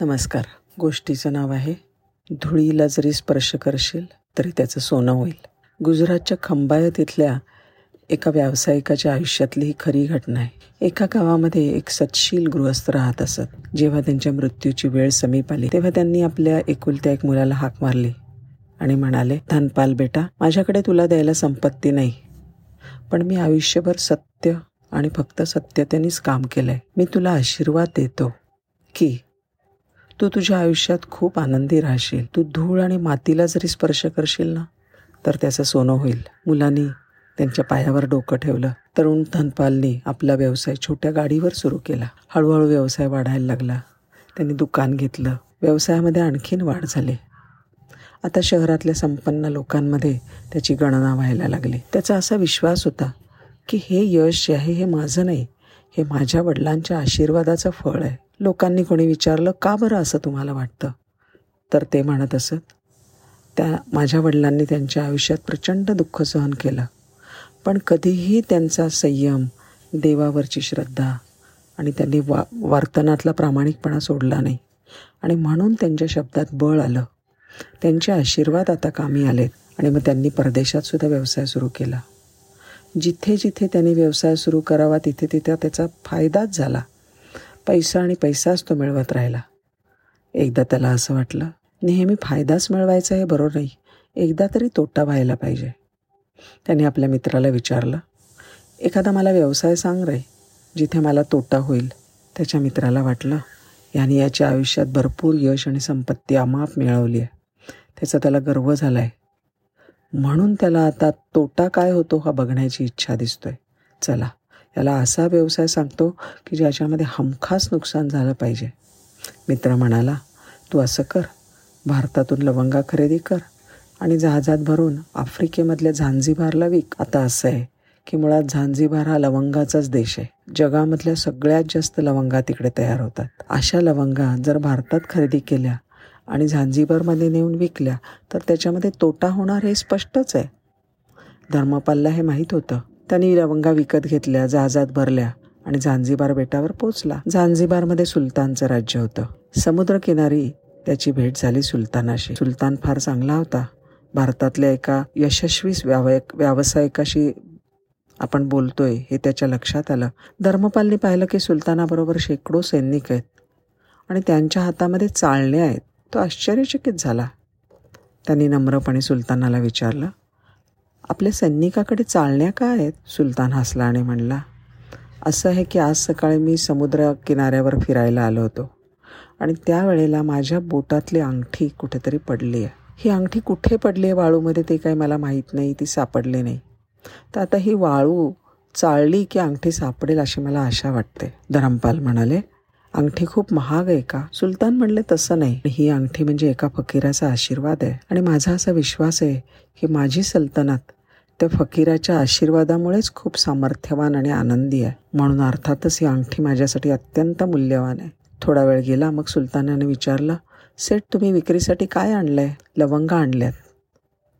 नमस्कार. गोष्टीचं नाव आहे धुळीला जरी स्पर्श करशील तरी त्याचं सोनं होईल. गुजरातच्या खंबायत इथल्या एका व्यावसायिकाच्या आयुष्यातली ही खरी घटना आहे. एका गावामध्ये एक सतशील गृहस्थ राहत असत. जेव्हा त्यांच्या मृत्यूची वेळ समीप आली तेव्हा त्यांनी आपल्या एकुलत्या एक मुलाला हाक मारली आणि म्हणाले धनपाल बेटा माझ्याकडे तुला द्यायला संपत्ती नाही. पण मी आयुष्यभर सत्य आणि फक्त सत्यतेनेच काम केलंय. मी तुला आशीर्वाद देतो की तू तुझ्या आयुष्यात खूप आनंदी राहशील. तू धूळ आणि मातीला जरी स्पर्श करशील ना तर त्याचं सोनं होईल. मुलांनी त्यांच्या पायावर डोकं ठेवलं. तरुण धनपालनी आपला व्यवसाय छोट्या गाडीवर सुरू केला. हळूहळू व्यवसाय वाढायला लागला. त्यांनी दुकान घेतलं. व्यवसायामध्ये आणखीन वाढ झाली. आता शहरातल्या संपन्न लोकांमध्ये त्याची गणना व्हायला लागली. त्याचा असा विश्वास होता की हे यश जे आहे हे माझं नाही हे माझ्या वडिलांच्या आशीर्वादाचं फळ आहे. लोकांनी कोणी विचारलं का बरं असं तुम्हाला वाटतं? तर ते म्हणत असत त्या माझ्या वडिलांनी त्यांच्या आयुष्यात प्रचंड दुःख सहन केलं. पण कधीही त्यांचा संयम देवावरची श्रद्धा आणि त्यांनी वा वर्तनातला प्रामाणिकपणा सोडला नाही आणि म्हणून त्यांच्या शब्दात बळ आलं. त्यांचे आशीर्वाद आता कामी आलेत आणि मग त्यांनी परदेशात सुद्धा व्यवसाय सुरू केला. जिथे जिथे त्यांनी व्यवसाय सुरू करावा तिथे तिथे त्याचा फायदाच झाला. पैसा आणि पैसाच तो मिळवत राहिला. एकदा त्याला असं वाटलं नेहमी फायदाच मिळवायचा हे बरोबर नाही. एकदा तरी तोटा व्हायला पाहिजे. त्याने आपल्या मित्राला विचारलं एखादा मला व्यवसाय सांग रे जिथे मला तोटा होईल. त्याच्या मित्राला वाटलं याने याच्या आयुष्यात भरपूर यश आणि संपत्ती अमाप मिळवली आहे. त्याचा त्याला गर्व झाला आहे म्हणून त्याला आता तोटा काय होतो हा बघण्याची इच्छा दिसतोय. चला. याला असा व्यवसाय सांगतो की ज्याच्यामध्ये हमखास नुकसान झालं पाहिजे. मित्र म्हणाला तू असं कर. भारतातून लवंगा खरेदी कर आणि जहाजात भरून आफ्रिकेमधल्या झांझीबारला विक. आता असं आहे की मुळात झांझीबार हा लवंगाचाच देश आहे. जगामधल्या सगळ्यात जास्त लवंगा तिकडे तयार होतात. अशा लवंगा जर भारतात खरेदी केल्या आणि झांझीबारमध्ये नेऊन विकल्या तर त्याच्यामध्ये तोटा होणार हे स्पष्टच आहे. धर्मपालला हे माहीत होतं. त्यांनी लवंगा विकत घेतल्या जहाजात भरल्या आणि झांझिबार बेटावर पोचला झांझिबारमध्ये सुलतानचं राज्य होतं. समुद्रकिनारी त्याची भेट झाली सुलतानाशी. सुलतान फार चांगला होता. भारतातल्या एका यशस्वी व्यावयक व्यावसायिकाशी आपण बोलतोय हे त्याच्या लक्षात आलं. धर्मपालने पाहिलं की सुलतानाबरोबर शेकडो सैनिक आहेत आणि त्यांच्या हातामध्ये चाळणे आहेत. तो आश्चर्यचकित झाला. त्यांनी नम्रपणे सुलतानाला विचारलं आपल्या सैनिकाकडे चालण्या काय आहेत? सुलतान हसला आणि म्हणला असं आहे की आज सकाळी मी समुद्र किनाऱ्यावर फिरायला आलो होतो आणि त्यावेळेला माझ्या बोटातली अंगठी कुठेतरी पडली आहे. ही अंगठी कुठे पडली आहे वाळूमध्ये? ते काही मला माहीत नाही. ती सापडली नाही. तर आता ही वाळू चाळली की अंगठी सापडेल अशी मला आशा वाटते धरमपाल म्हणाले. अंगठी खूप महाग आहे का? सुलतान म्हणले तसं नाही. ही अंगठी म्हणजे एका फकीराचा आशीर्वाद आहे. आणि माझा असा विश्वास आहे की माझी सल्तनत त्या फकीराच्या आशीर्वादामुळेच खूप सामर्थ्यवान आणि आनंदी आहे. म्हणून अर्थातच ही अंगठी माझ्यासाठी अत्यंत मूल्यवान आहे. थोडा वेळ गेला मग सुलतानाने विचारलं सेठ तुम्ही विक्रीसाठी काय आणलंय? लवंगा आणल्यात.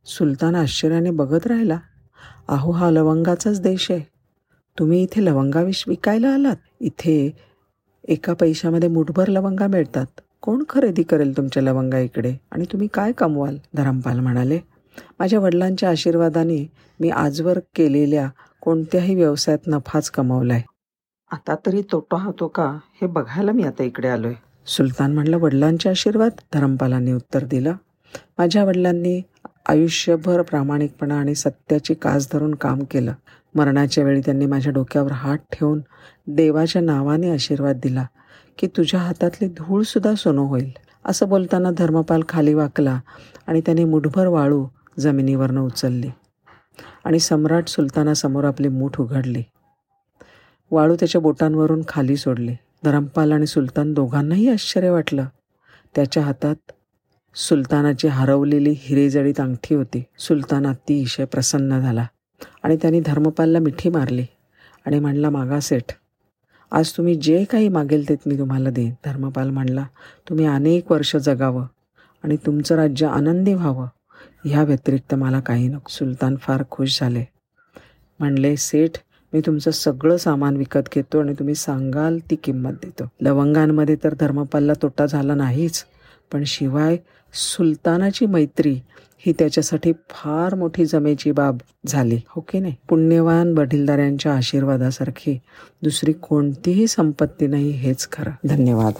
सुलतान आश्चर्याने बघत राहिला अहो हा लवंगाचाच देश आहे. तुम्ही इथे लवंगा विश विकायला आलात? इथे एका पैशामध्ये मुठभर लवंगा मिळतात. कोण खरेदी करेल तुमच्या लवंगा इकडे? आणि तुम्ही काय कमवाल? धरमपाल म्हणाले. माझ्या वडिलांच्या आशीर्वादाने मी आजवर केलेल्या कोणत्याही व्यवसायात नफाच कमावलाय. आता तरी तोटा होतो का? हे बघायला मी आता इकडे आलोय. सुलतान म्हणलं वडिलांचे आशीर्वाद? धरमपालांनी उत्तर दिलं. माझ्या वडिलांनी आयुष्यभर प्रामाणिकपणा आणि सत्याची कास धरून काम केलं. मरणाच्या वेळी त्यांनी माझ्या डोक्यावर हात ठेवून देवाच्या नावाने आशीर्वाद दिला की तुझ्या हातातली धूळसुद्धा सोनं होईल. असं बोलताना धर्मपाल खाली वाकला आणि त्याने मुठभर वाळू जमिनीवरनं उचलली. आणि सम्राट सुलतानासमोर आपली मूठ उघडली. वाळू त्याच्या बोटांवरून खाली सोडली. धरमपाल आणि सुलतान दोघांनाही आश्चर्य वाटलं. त्याच्या हातात सुलतानाची हरवलेली हिरेजडीत अंगठी होती. सुलतान अतिशय प्रसन्न झाला आणि त्याने धर्मपालला मिठी मारली आणि म्हणला मागा सेठ आज तुम्ही जे काही मागेल तेच मी तुम्हाला देईन. धर्मपाल म्हणला तुम्ही अनेक वर्ष जगावं आणि तुमचं राज्य आनंदी व्हावं. ह्या व्यतिरिक्त मला काही नको. सुलतान फार खुश झाले. म्हणले सेठ मी तुमचं सगळं सामान विकत घेतो आणि तुम्ही सांगाल ती किंमत देतो. लवंगांमध्ये तर धर्मपालला तोटा झाला नाहीच. पण शिवाय सुलतानाची मैत्री ही त्याच्यासाठी फार मोठी जमेची बाब झाली. हो की नाही? पुण्यवान वडीलदाऱ्यांच्या आशीर्वादासारखी दुसरी कोणतीही संपत्ती नाही हेच खरं. धन्यवाद.